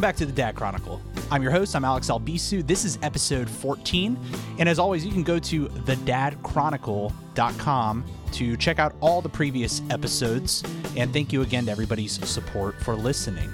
Welcome back to the Dad Chronicle. I'm your host, I'm Alex Albisu. This is episode 14. And as always, you can go to thedadchronicle.com to check out all the previous episodes. And thank you again to everybody's support for listening.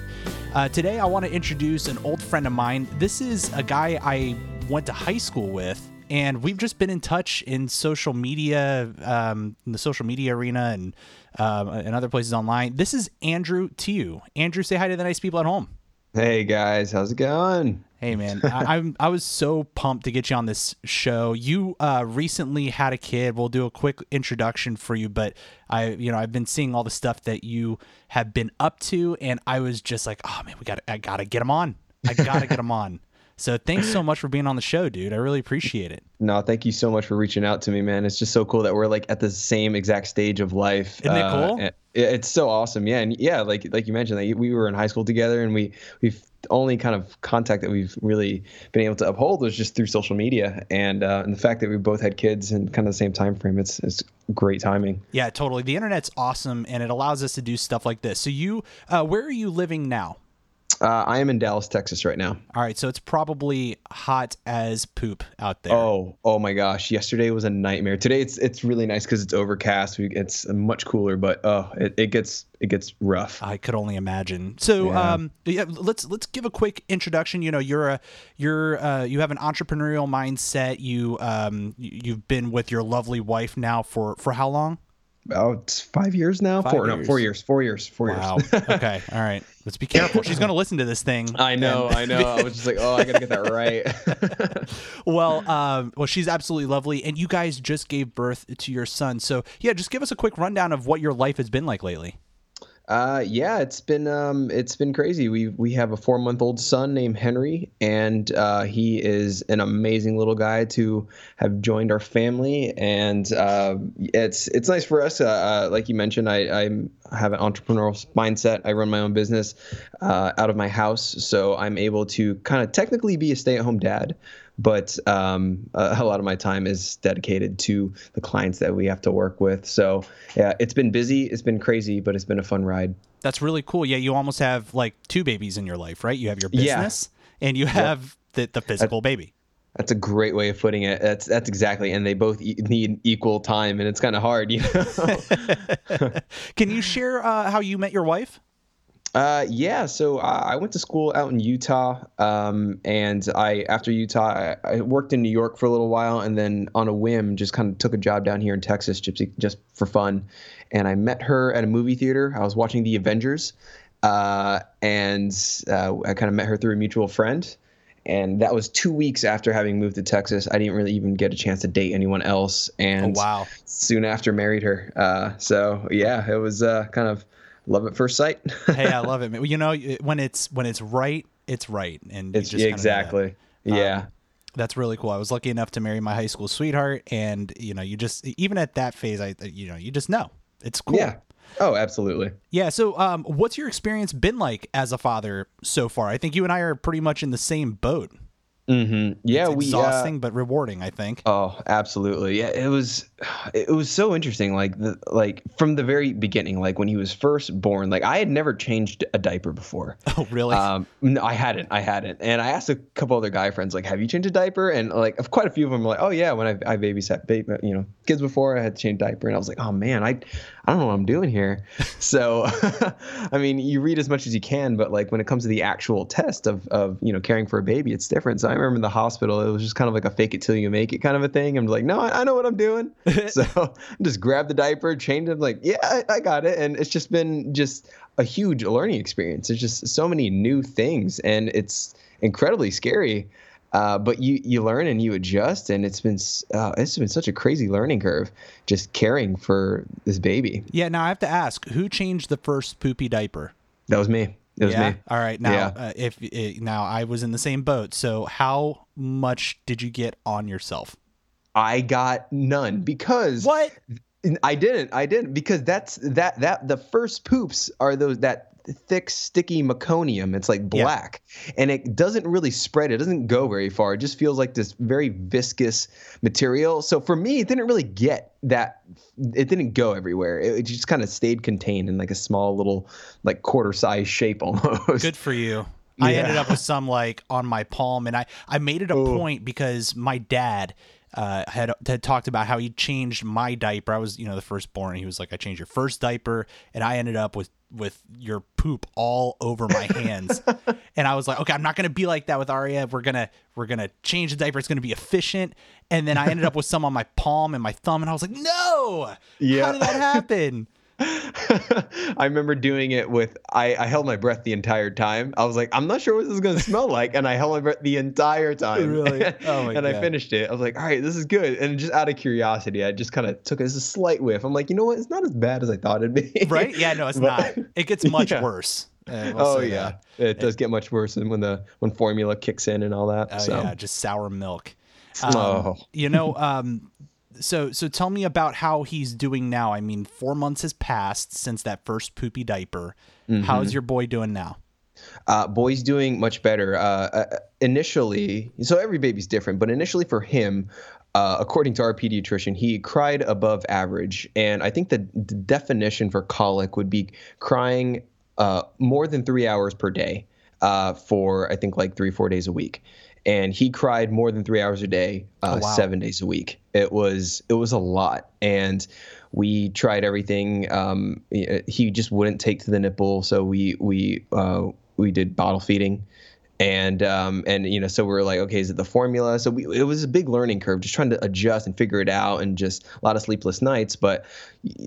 Uh, today, I want to introduce an old friend of mine. This is a guy I went to high school with, and we've just been in touch in social media, um, in the social media arena, and um, and other places online. This is Andrew Tiu. Andrew, say hi to the nice people at home. Hey guys, how's it going? Hey man, I, I'm I was so pumped to get you on this show. You uh, recently had a kid. We'll do a quick introduction for you, but I, you know, I've been seeing all the stuff that you have been up to, and I was just like, oh man, we got, I gotta get him on. I gotta get him on. So thanks so much for being on the show, dude. I really appreciate it. No, thank you so much for reaching out to me, man. It's just so cool that we're like at the same exact stage of life. Isn't it cool? Uh, it's so awesome, yeah. And yeah, like like you mentioned, like we were in high school together, and we we've only kind of contact that we've really been able to uphold was just through social media, and uh, and the fact that we both had kids in kind of the same time frame. It's it's great timing. Yeah, totally. The internet's awesome, and it allows us to do stuff like this. So you, uh, where are you living now? Uh, I am in Dallas, Texas right now. All right, so it's probably hot as poop out there. Oh, oh my gosh! Yesterday was a nightmare. Today it's it's really nice because it's overcast. We, it's much cooler, but oh, it, it gets it gets rough. I could only imagine. So, yeah. um, yeah, let's let's give a quick introduction. You know, you're a you're uh, you have an entrepreneurial mindset. You um, you've been with your lovely wife now for for how long? About five years now. Five four, years. no, four years. Four years. Four wow. years. okay. All right. Let's be careful. She's going to listen to this thing. I know. And... I know. I was just like, oh, I got to get that right. well, um, well, she's absolutely lovely, and you guys just gave birth to your son. So, yeah, just give us a quick rundown of what your life has been like lately. Uh, yeah, it's been um, it's been crazy. We we have a four month old son named Henry, and uh, he is an amazing little guy to have joined our family. And uh, it's it's nice for us. Uh, uh, like you mentioned, I I have an entrepreneurial mindset. I run my own business uh, out of my house, so I'm able to kind of technically be a stay at home dad but um, a, a, lot of my time is dedicated to the clients that we have to work with. So yeah, it's been busy, it's been crazy, but it's been a fun ride. That's really cool. Yeah, you almost have like two babies in your life, right? You have your business yeah. and you have yep. the, the physical baby. That's a great way of putting it. That's that's exactly, and they both e- need equal time, and it's kind of hard, you know. Can you share uh, how you met your wife? Uh, yeah, so I went to school out in Utah, um, and I after Utah, I, I, worked in New York for a little while, and then on a whim, just kind of took a job down here in Texas, just just for fun. And I met her at a movie theater. I was watching The Avengers, uh, and uh, I kind of met her through a mutual friend. And that was two weeks after having moved to Texas. I didn't really even get a chance to date anyone else, and oh, wow. soon after married her. Uh, so yeah, it was uh, kind of love at first sight. hey, I love it. You know, when it's when it's right, it's right, and it's exactly yeah. Um, that's really cool. I was lucky enough to marry my high school sweetheart, and you know, you just even at that phase, I you know, you just know it's cool. Yeah. Oh, absolutely. Yeah. So, um, what's your experience been like as a father so far? I think you and I are pretty much in the same boat. Mm-hmm. Yeah, it's we exhausting uh, but rewarding. I think. Oh, absolutely. Yeah, it was. It was so interesting. Like the like from the very beginning, like when he was first born. Like I had never changed a diaper before. Oh, really? Um, no, I hadn't. I hadn't. And I asked a couple other guy friends, like, "Have you changed a diaper?" And like, quite a few of them were like, "Oh yeah, when I I babysat baby, you know, kids before, I had to change diaper." And I was like, "Oh man, I I don't know what I'm doing here." so, I mean, you read as much as you can, but like when it comes to the actual test of of you know caring for a baby, it's different. So I remember in the hospital, it was just kind of like a fake it till you make it kind of a thing. I'm like, no, I, I know what I'm doing. so just grab the diaper, change it. Like, yeah, I, I got it. And it's just been just a huge learning experience. There's just so many new things, and it's incredibly scary. Uh, but you you learn and you adjust, and it's been uh, it's been such a crazy learning curve just caring for this baby. Yeah. Now I have to ask, who changed the first poopy diaper? That was me. It was yeah? me. All right. Now, yeah. uh, if it, eh, now I was in the same boat. So how much did you get on yourself? I got none because what? I didn't. I didn't because that's that that the first poops are those that thick, sticky meconium. It's like black, yeah. and it doesn't really spread. It doesn't go very far. It just feels like this very viscous material. So for me, it didn't really get that. It didn't go everywhere. It, it just kind of stayed contained in like a small little, like quarter size shape almost. Good for you. I ended up with some like on my palm, and I I made it a Ooh. point because my dad uh, had had talked about how he changed my diaper. I was you know the firstborn. He was like, I changed your first diaper, and I ended up with with your poop all over my hands. and I was like, okay, I'm not gonna be like that with Aria. We're gonna we're gonna change the diaper. It's gonna be efficient. And then I ended up with some on my palm and my thumb, and I was like, no, Yeah. how did that happen? I remember doing it with I, I held my breath the entire time. I was like, I'm not sure what this is gonna smell like, and I held my breath the entire time. Really? Oh my and I finished it. I was like, all right, this is good. And just out of curiosity, I just kind of took it as a slight whiff. I'm like, you know what? It's not as bad as I thought it'd be. Right? Yeah, no, it's But- not. It gets much Yeah. worse. Uh, we'll oh yeah, that. it does get much worse when the when formula kicks in and all that. Oh so yeah, just sour milk. Um, Oh. You know, um, so so tell me about how he's doing now. I mean, four months has passed since that first poopy diaper. Mm-hmm. How's your boy doing now? Uh, boy's doing much better. Uh, uh, initially, so every baby's different, but initially for him, uh, according to our pediatrician, he cried above average, and I think the, the definition for colic would be crying uh, more than three hours per day uh, for I think like three four days a week. And he cried more than three hours a day, uh, Oh, wow. seven days a week. It was it was a lot, and we tried everything. Um, he just wouldn't take to the nipple, so we we uh, we did bottle feeding, and um, and you know, so we were like, okay, is it the formula? So we, it was a big learning curve, just trying to adjust and figure it out, and just a lot of sleepless nights. But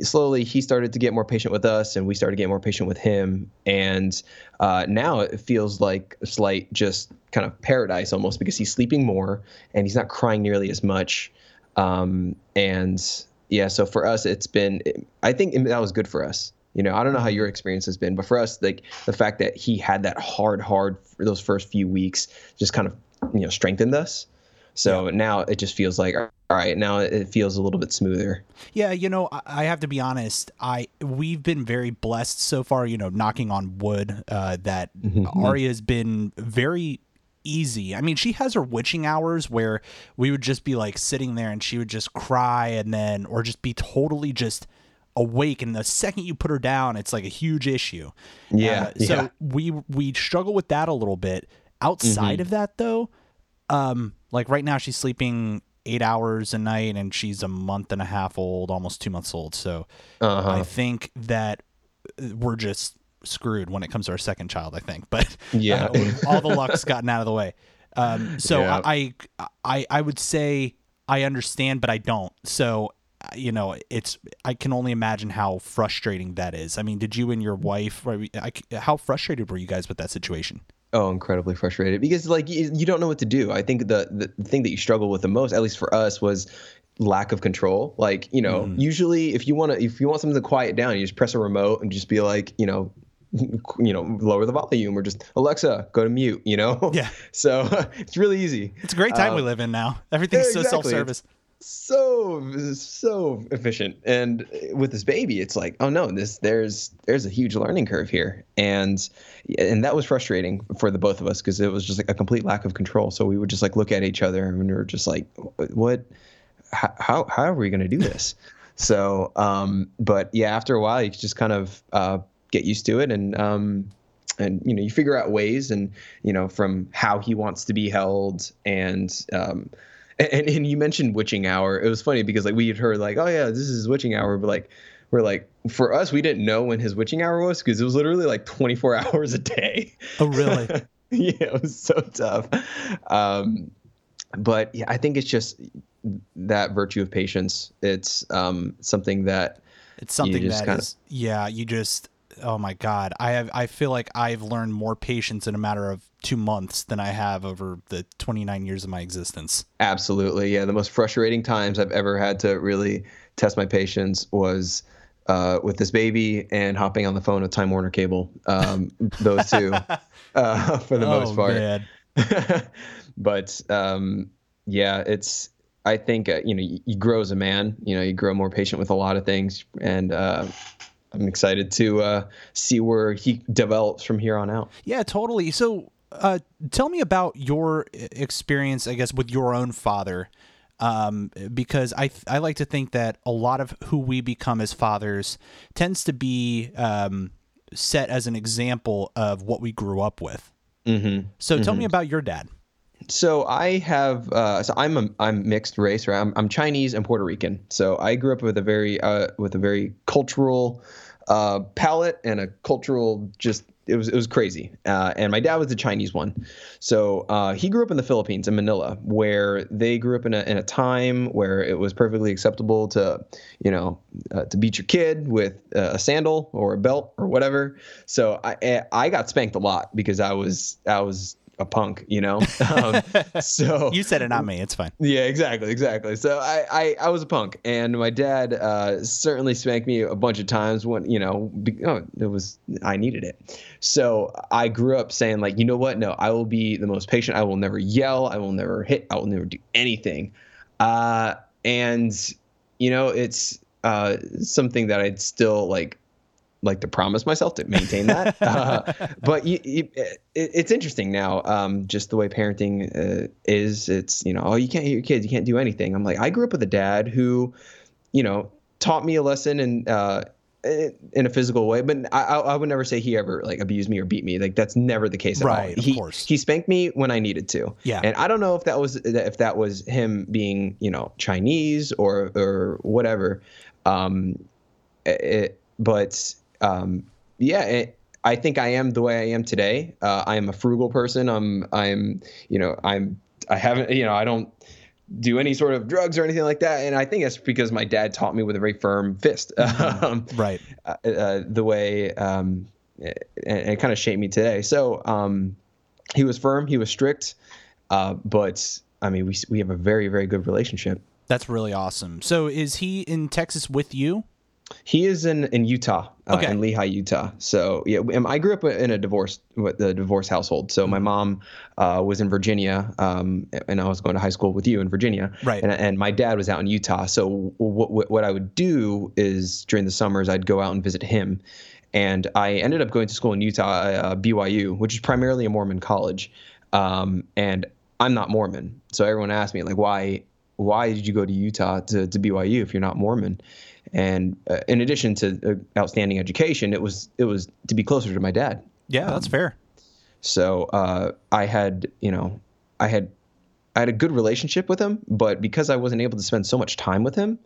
slowly, he started to get more patient with us, and we started to get more patient with him, and uh, now it feels like a slight just kind of paradise almost because he's sleeping more and he's not crying nearly as much. Um, and yeah, so for us, it's been, I think that was good for us. You know, I don't know how your experience has been, but for us, like the fact that he had that hard, hard for those first few weeks just kind of, you know, strengthened us. So now it just feels like, all right, now it feels a little bit smoother. Yeah, you know, I, have to be honest. I we've been very blessed so far. You know, knocking on wood, uh, that Mm-hmm. Aria has been very easy. I mean, she has her witching hours where we would just be like sitting there and she would just cry and then, or just be totally just awake. And the second you put her down, it's like a huge issue. Yeah, Uh, so yeah. we we struggle with that a little bit. Outside Mm-hmm. of that, though, um, like right now she's sleeping eight hours a night and she's a month and a half old, almost two months old. So Uh-huh. I think that we're just screwed when it comes to our second child. I think, but Yeah. uh, all the luck's gotten out of the way. Um, so Yeah. I, I I would say I understand, but I don't. So uh, you know, it's I can only imagine how frustrating that is. I mean, did you and your wife? I, how frustrated were you guys with that situation? Oh, incredibly frustrated because like you, you don't know what to do. I think the, the thing that you struggle with the most, at least for us, was lack of control. Like you know, Mm-hmm. usually if you want to, if you want something to quiet down, you just press a remote and just be like, you know, you know, lower the volume or just Alexa, go to mute. You know. Yeah. So it's really easy. It's a great time we live in now. Everything's so exactly. self-service. so so efficient and with this baby it's like oh no this there's there's a huge learning curve here and and that was frustrating for the both of us because it was just like a complete lack of control so we would just like look at each other and we were just like what how how, how are we going to do this so um but yeah after a while you just kind of uh get used to it and um and you know you figure out ways and you know from how he wants to be held and um and, and you mentioned witching hour. It was funny because like we had heard like oh yeah this is witching hour but like we're like for us we didn't know when his witching hour was because it was literally like 24 hours a day. Oh, really? yeah it was so tough. Um but yeah i think it's just that virtue of patience. It's um something that It's something that kinda- is- yeah, you just oh my god. I have I feel like I've learned more patience in a matter of 2 months than I have over the 29 years of my existence. Absolutely. Yeah. The most frustrating times I've ever had to really test my patience was uh, with this baby and hopping on the phone with Time Warner Cable. Um, those two, uh, for the most oh part. man. but um, yeah, it's, I think, uh, you know, you, you grow as a man, you know, you grow more patient with a lot of things. And uh, I'm excited to uh, see where he develops from here on out. Yeah, totally. So, uh, tell me about your e- experience, I guess, with your own father, um, because I I like to think that a lot of who we become as fathers tends to be um, set as an example of what we grew up with. Mm-hmm. So tell me about your dad. So I have, uh, so I'm a, I'm mixed race, right? I'm, I'm Chinese and Puerto Rican. So I grew up with a very uh, with a very cultural uh, palate and a cultural just it was it was crazy. Uh, and my dad was the Chinese one, so uh, he grew up in the Philippines in Manila, where they grew up in a in a time where it was perfectly acceptable to, you know, uh, to beat your kid with a sandal or a belt or whatever. So I I got spanked a lot because I was I was a punk, you know. Um, so You said it, not me. It's fine. yeah, exactly, exactly. So I, I, I was a punk, and my dad uh, certainly spanked me a bunch of times when you know be, oh, it was I needed it. So I grew up saying like, you know what? No, I will be the most patient. I will never yell. I will never hit. I will never do anything. Uh, and you know, it's uh, something that I'd still like like to promise myself to maintain that. uh, but you, you, it, it's interesting now, um, just the way parenting uh, is. It's you know, oh, you can't hit your kids, you can't do anything. I'm like, I grew up with a dad who, you know, taught me a lesson and. Uh, in a physical way, but I, I would never say he ever like abused me or beat me. Like that's never the case at right, all. He, of course. he spanked me when I needed to. Yeah. And I don't know if that was if that was him being you know Chinese or or whatever. Um, it, but um, yeah, it, I think I am the way I am today. Uh, I am a frugal person. I'm, I'm, you know, I'm, I haven't, you know, I don't do any sort of drugs or anything like that. And I think that's because my dad taught me with a very firm fist. Mm-hmm. um, right. uh, uh, the way, um, it kind of shaped me today. So um, he was firm. He was strict. Uh, but I mean, we we have a very very good relationship. That's really awesome. So is he in Texas with you? He is in in Utah, uh, Okay. in Lehi, Utah. So yeah, I grew up in a divorce with the divorce household. So my Mm-hmm. mom uh, was in Virginia, um, and I was going to high school with you in Virginia. Right. And, and my dad was out in Utah. So what what what I would do is during the summers I'd go out and visit him, and I ended up going to school in Utah, uh, BYU, which is primarily a Mormon college, um, and I'm not Mormon. So everyone asked me like, why why did you go to Utah to, to BYU if you're not Mormon? And uh, in addition to uh, outstanding education, it was it was to be closer to my dad. Yeah, that's fair. So uh, I had you know I had I had a good relationship with him, but because I wasn't able to spend so much time with him,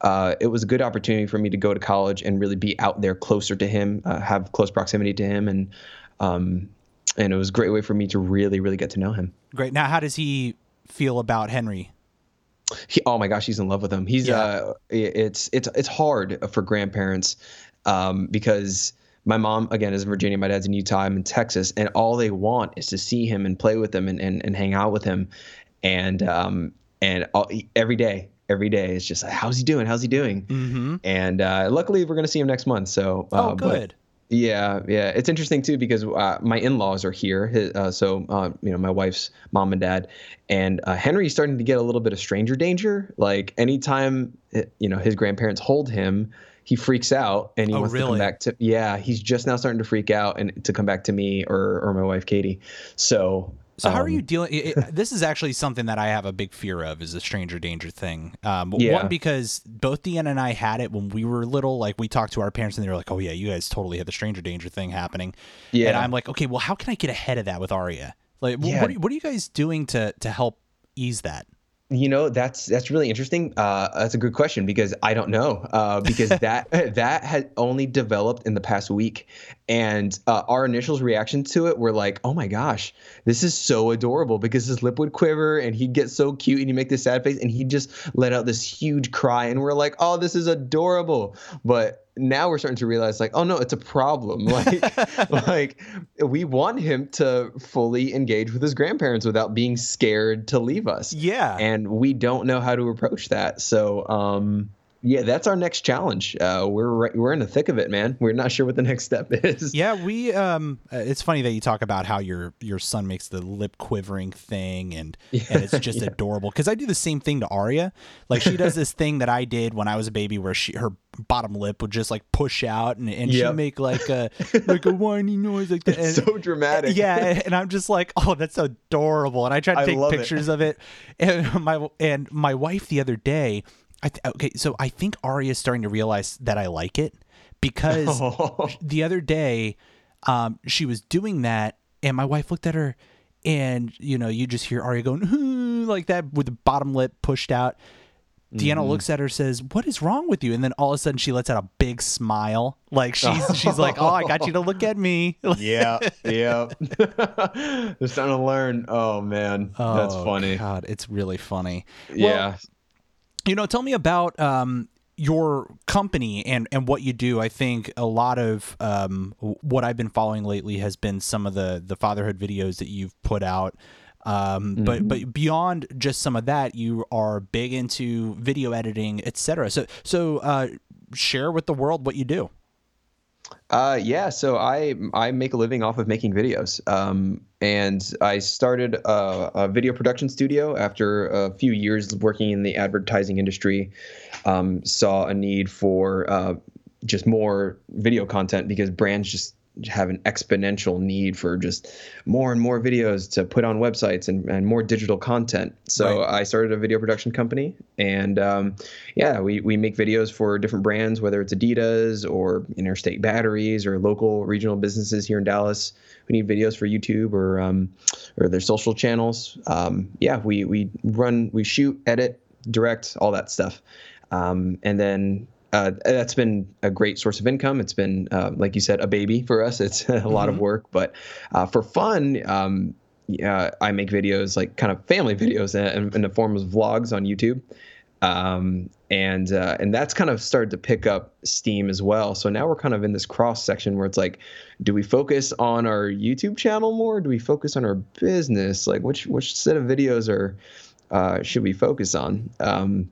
uh, it was a good opportunity for me to go to college and really be out there closer to him, uh, have close proximity to him, and um, and it was a great way for me to really really get to know him. Great. Now, how does he feel about Henry? He, oh my gosh, he's in love with him. He's Yeah. uh, it's it's it's hard for grandparents um, because my mom again is in Virginia, my dad's in Utah, I'm in Texas, and all they want is to see him and play with him and and, and hang out with him, and um and all, every day, every day it's just like, how's he doing? How's he doing? Mm-hmm. And uh, luckily, we're gonna see him next month. So uh, Oh, good. Yeah, yeah, it's interesting too because uh, my in-laws are here. His, uh, so uh, you know, my wife's mom and dad, and uh, Henry's starting to get a little bit of stranger danger. Like anytime eh, you know his grandparents hold him, he freaks out and he Oh, wants to come back to. Yeah, he's just now starting to freak out and to come back to me or or my wife Katie. So. So how are um, you dealing? It, it- this is actually something that I have a big fear of is the stranger danger thing. Um, Yeah. One because both Deanna and I had it when we were little. Like we talked to our parents and they were like, "Oh yeah, you guys totally had the stranger danger thing happening." Yeah. And I'm like, "Okay, well, how can I get ahead of that with Arya? Like, Yeah. what, are, what are you guys doing to to help ease that?" You know, that's that's really interesting. Uh, that's a good question because I don't know uh, because that that had only developed in the past week, and uh, our initial reactions to it were like, "Oh my gosh, this is so adorable!" Because his lip would quiver and he'd get so cute, and he'd make this sad face, and he'd just let out this huge cry, and we're like, "Oh, this is adorable!" But now we're starting to realize, like, "Oh no, it's a problem." Like, like we want him to fully engage with his grandparents without being scared to leave us Yeah. and we don't know how to approach that. So, um, yeah, that's our next challenge. Uh, we're right, we're in the thick of it, man. We're not sure what the next step is. Yeah, we um uh, it's funny that you talk about how your your son makes the lip quivering thing and and it's just adorable cuz I do the same thing to Aria. Like she does this thing that I did when I was a baby where she her bottom lip would just like push out and and she'd make like a like a whiny noise like that. And, so dramatic. yeah, and- I'm just like, oh, that's adorable. And I tried to I take love it. pictures of it. And my and my wife the other day, I th- okay, so I think Arya is starting to realize that I like it because Oh. the other day, um, she was doing that and my wife looked at her, and you know, you just hear Arya going like that with the bottom lip pushed out. Deanna Mm-hmm. looks at her, says, "What is wrong with you?" And then all of a sudden, she lets out a big smile, like she's she's like, "Oh, I got you to look at me." yeah, yeah. They're starting to learn. Oh man, that's Oh, funny. God, it's really funny. Yeah. You know, tell me about um, your company and and what you do. I think a lot of um, what I've been following lately has been some of the the fatherhood videos that you've put out. Um, but but beyond just some of that, you are big into video editing, etc. So so uh, share with the world what you do. Uh, yeah, so I I make a living off of making videos, um, and I started a, a video production studio after a few years working in the advertising industry. Um, saw a need for uh, just more video content because brands just have an exponential need for just more and more videos to put on websites and, and more digital content. So Right. I started a video production company, and um, yeah, we, we make videos for different brands, whether it's Adidas or Interstate Batteries or local regional businesses here in Dallas. We need videos for YouTube or um, or their social channels. Um, yeah, we we run, we shoot, edit, direct, all that stuff, um, and then. Uh, that's been a great source of income. It's been, uh, like you said, a baby for us. It's a lot of work, but uh, for fun, um, yeah, I make videos like kind of family videos in, in the form of vlogs on YouTube um, and uh, and that's kind of started to pick up steam as well. So now we're kind of in this cross section where it's like, do we focus on our YouTube channel more? Or do we focus on our business? Like, which which set of videos are uh, should we focus on? Um,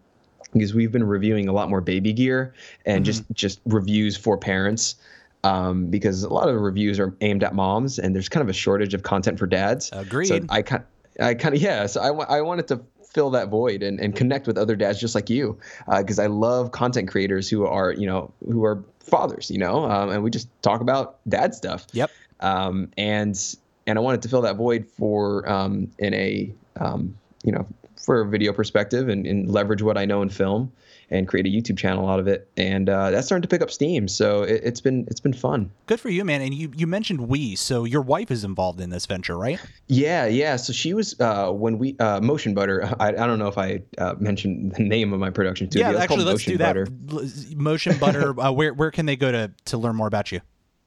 because we've been reviewing a lot more baby gear and just just reviews for parents. Um, because a lot of the reviews are aimed at moms, and there's kind of a shortage of content for dads. So Agreed. I kind, I kind of yeah. So I, I wanted to fill that void and, and connect with other dads just like you, because I love content creators who are you know who are fathers, you know, um, and we just talk about dad stuff. Yep. Um, and and I wanted to fill that void for um, in a um, you know for a video perspective and, and leverage what I know in film and create a YouTube channel out of it. And uh, that's starting to pick up steam. So it, it's been it's been fun. Good for you, man. And you you mentioned we, so your wife is involved in this venture, right? Yeah, yeah. So she was uh, when we uh, Motion Butter. I, I don't know if I uh, mentioned the name of my production studio. yeah, actually, let's Motion do that. Butter. Motion Butter. uh, where where can they go to to learn more about you?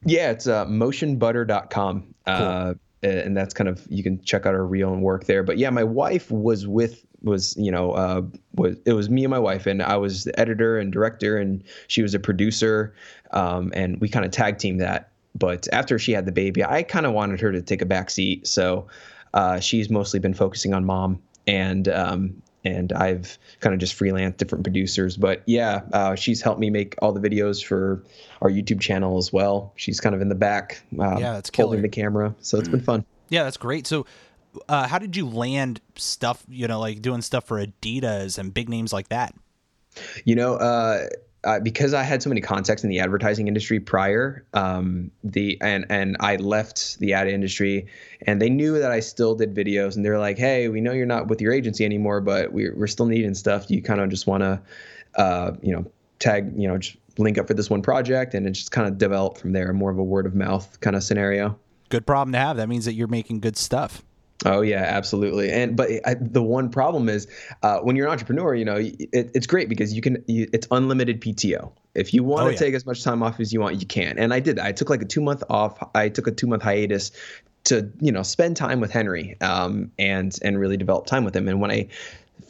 Yeah, it's uh, motionbutter.com. Uh, and that's kind of you can check out our reel and work there. But yeah, my wife was with was you know uh, was it was me and my wife and I was the editor and director and she was a producer um, and we kind of tag team that. But after she had the baby, I kind of wanted her to take a back seat. So uh, she's mostly been focusing on mom and um, and I've kind of just freelanced different producers. But yeah, uh, she's helped me make all the videos for our YouTube channel as well. She's kind of in the back, uh, Yeah, that's holding the camera, so it's been fun. Yeah, that's great. So, uh, how did you land stuff? You know, like doing stuff for Adidas and big names like that. You know, uh, because I had so many contacts in the advertising industry prior, um, the and and I left the ad industry, and they knew that I still did videos, and they're like, "Hey, we know you're not with your agency anymore, but we're we're still needing stuff. Do you kind of just want to, uh, you know, tag, you know, just link up for this one project?" And it just kind of developed from there, more of a word of mouth kind of scenario. Good problem to have. That means that you're making good stuff. Oh yeah, absolutely. And but I, the one problem is uh, when you're an entrepreneur, you know, it, it's great because you can. You, it's unlimited PTO. If you want Oh, to yeah. take as much time off as you want, you can. And I did. I took like a two month off. I took a two month hiatus to you know spend time with Henry um, and and really develop time with him. And when I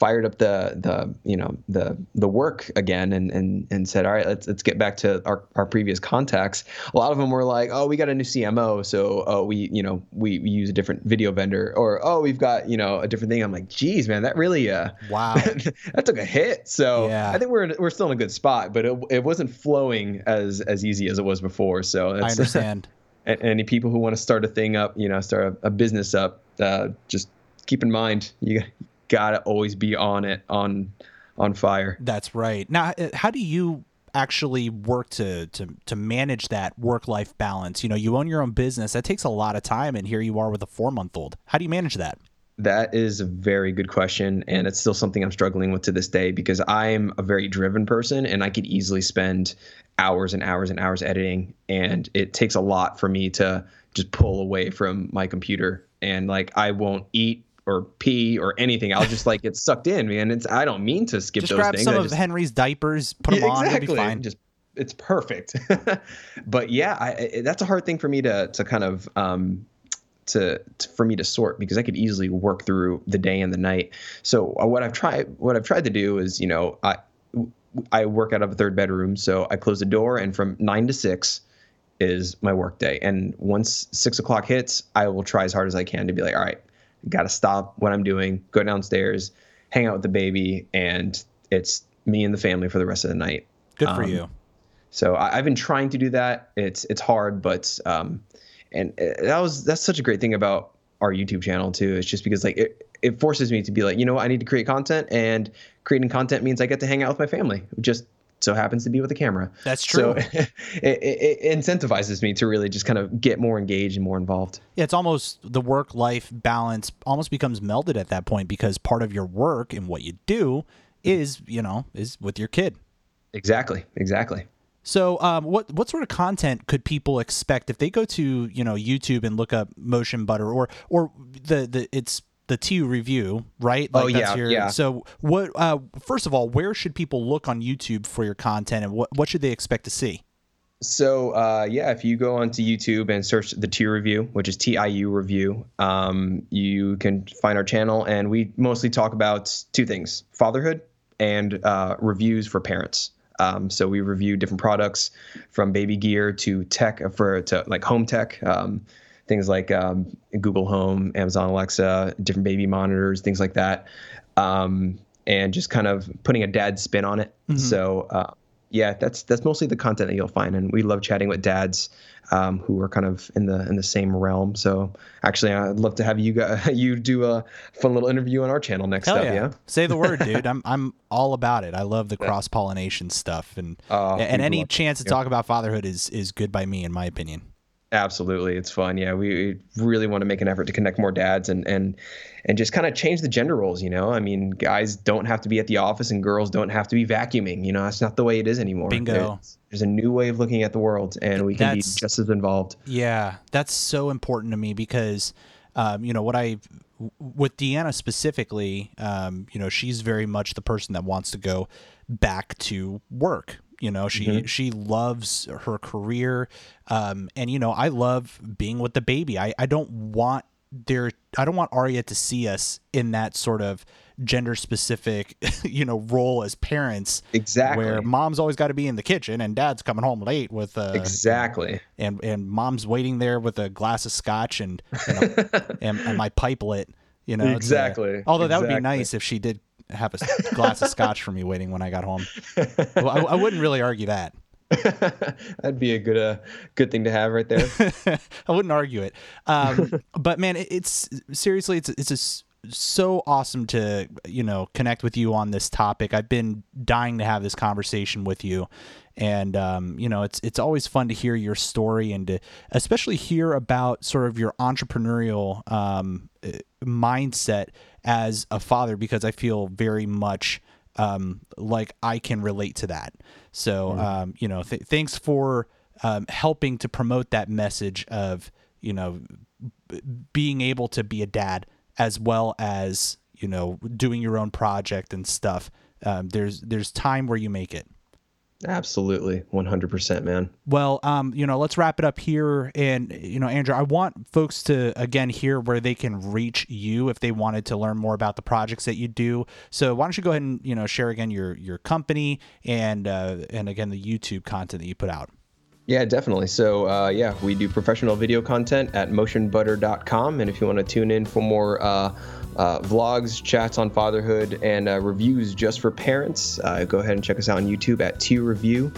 fired up the the you know the the work again and and and said all right let's let's get back to our, our previous contacts a lot of them were like oh we got a new cmo so oh we you know we, we use a different video vendor or oh we've got you know a different thing i'm like geez man that really uh Wow. that took a hit so Yeah. i think we're in, we're still in a good spot but it, it wasn't flowing as as easy as it was before so I understand. any people who want to start a thing up, you know, start a, a business up, uh, just keep in mind you gotta always be on it, on on fire. That's right. Now, how do you actually work to to to manage that work life balance? You know, you own your own business. That takes a lot of time, and here you are with a four month old. How do you manage that? That is a very good question, and it's still something I'm struggling with to this day because I'm a very driven person, and I could easily spend hours and hours and hours editing, and it takes a lot for me to just pull away from my computer and like I won't eat or pee or anything. I'll just like get sucked in, man. It's I don't mean to skip just those grab things. some I of just, Henry's diapers, put them Yeah, on, it'll be fine. Just it's perfect. but yeah, I, I, that's a hard thing for me to to kind of um, to, to for me to sort because I could easily work through the day and the night. So uh, what I've tried what I've tried to do is you know I I work out of a third bedroom, so I close the door and from nine to six is my work day. And once six o'clock hits, I will try as hard as I can to be like, all right, got to stop what I'm doing, go downstairs, hang out with the baby, and it's me and the family for the rest of the night. Good for Um, you. So I, I've been trying to do that. It's it's hard, but um, and uh, that was that's such a great thing about our YouTube channel too. It's just because like it it forces me to be like, you know, what, I need to create content, and creating content means I get to hang out with my family. Just so happens to be with a camera. That's true. So it, it, it incentivizes me to really just kind of get more engaged and more involved. Yeah, it's almost the work life balance almost becomes melded at that point because part of your work and what you do is, you know, is with your kid. Exactly. Exactly. So, um, what what sort of content could people expect if they go to you know YouTube and look up Motion Butter or or the the it's the Tiu review, right? Like Oh, yeah, yeah. So, what? Uh, first of all, where should people look on YouTube for your content, and what what should they expect to see? So uh, yeah, if you go onto YouTube and search the TIU review, which is TIU review, um, you can find our channel, and we mostly talk about two things: fatherhood and uh, reviews for parents. Um, so we review different products from baby gear to tech for to like home tech. Um, things like um, Google Home, Amazon Alexa, different baby monitors, things like that, um, and just kind of putting a dad spin on it. So uh, yeah, that's that's mostly the content that you'll find, and we love chatting with dads um, who are kind of in the in the same realm. So actually, I'd love to have you guys, you do a fun little interview on our channel next Hell up. yeah. Yeah. Say the word, dude. I'm I'm all about it. I love the cross pollination stuff, and Oh, and any chance to talk about fatherhood is is good by me, in my opinion. Absolutely, it's fun. Yeah, we really want to make an effort to connect more dads and and and just kind of change the gender roles. You know, I mean, guys don't have to be at the office and girls don't have to be vacuuming. You know, that's not the way it is anymore. Bingo. There's, there's a new way of looking at the world, and we can That's- be just as involved. Yeah, that's so important to me because, um, you know, what I with Deanna specifically, um, you know, she's very much the person that wants to go back to work. You know, she she loves her career, um, and you know, I love being with the baby. I I don't want there. I don't want Arya to see us in that sort of gender specific, you know, role as parents. Exactly. Where mom's always got to be in the kitchen and dad's coming home late with uh, Exactly. and and mom's waiting there with a glass of scotch and and, a, and, and my pipe lit. You know, Exactly, although that would be nice if she did have a glass of scotch for me waiting when I got home. Well, I, I wouldn't really argue that. That'd be a good uh, good thing to have right there. I wouldn't argue it. Um, but man, it, it's seriously, it's it's just so awesome to you know connect with you on this topic. I've been dying to have this conversation with you, and um, you know it's it's always fun to hear your story and to especially hear about sort of your entrepreneurial um, uh, mindset as a father because I feel very much um, like I can relate to that. So, um, you know, th- thanks for um, helping to promote that message of, you know, b- being able to be a dad as well as, you know, doing your own project and stuff. Um, there's there's time where you make it. Absolutely, 100%, man. Well, um, you know, let's wrap it up here. And you know, Andrew, I want folks to again hear where they can reach you if they wanted to learn more about the projects that you do. So why don't you go ahead and you know share again your your company and uh, and again the YouTube content that you put out. Yeah, definitely. So, uh, yeah, we do professional video content at motionbutter.com. And if you want to tune in for more uh, uh, vlogs, chats on fatherhood, and uh, reviews just for parents, uh, go ahead and check us out on YouTube at TIU Review.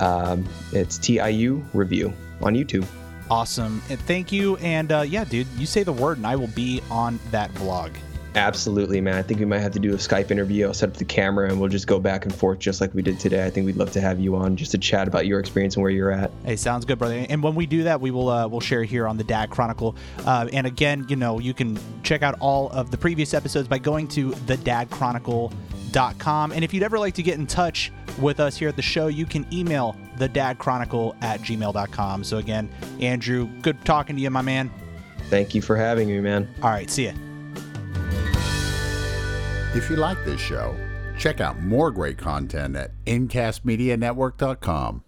Um, it's TIU Review on YouTube. Awesome, and thank you. And uh, yeah, dude, you say the word, and I will be on that vlog. Absolutely, man. I think we might have to do a Skype interview. I'll set up the camera and we'll just go back and forth just like we did today. I think we'd love to have you on just to chat about your experience and where you're at. Hey, sounds good, brother. And when we do that, we will uh, we'll share here on the Dad Chronicle. Uh, and again, you know, you can check out all of the previous episodes by going to thedadchronicle.com. And if you'd ever like to get in touch with us here at the show, you can email the dad chronicle at gmail.com. So, again, Andrew, good talking to you, my man. Thank you for having me, man. All right, see ya. If you like this show, check out more great content at incastmedianetwork.com.